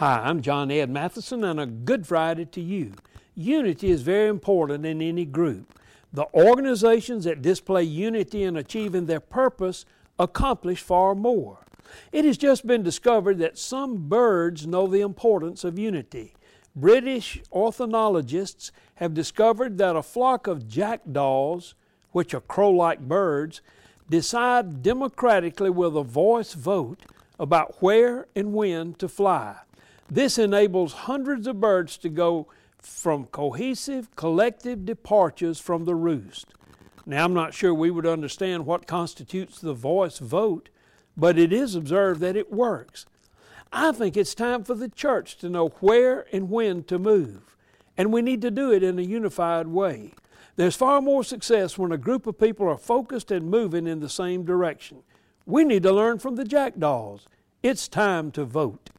Hi, I'm John Ed Mathison, and a good Friday to you. Unity is very important in any group. The organizations that display unity in achieving their purpose accomplish far more. It has just been discovered that some birds know the importance of unity. British ornithologists have discovered that a flock of jackdaws, which are crow like birds, decide democratically with a voice vote about where and when to fly. This enables hundreds of birds to go from cohesive, collective departures from the roost. Now, I'm not sure we would understand what constitutes the voice vote, but it is observed that it works. I think it's time for the church to know where and when to move, and we need to do it in a unified way. There's far more success when a group of people are focused and moving in the same direction. We need to learn from the jackdaws. It's time to vote.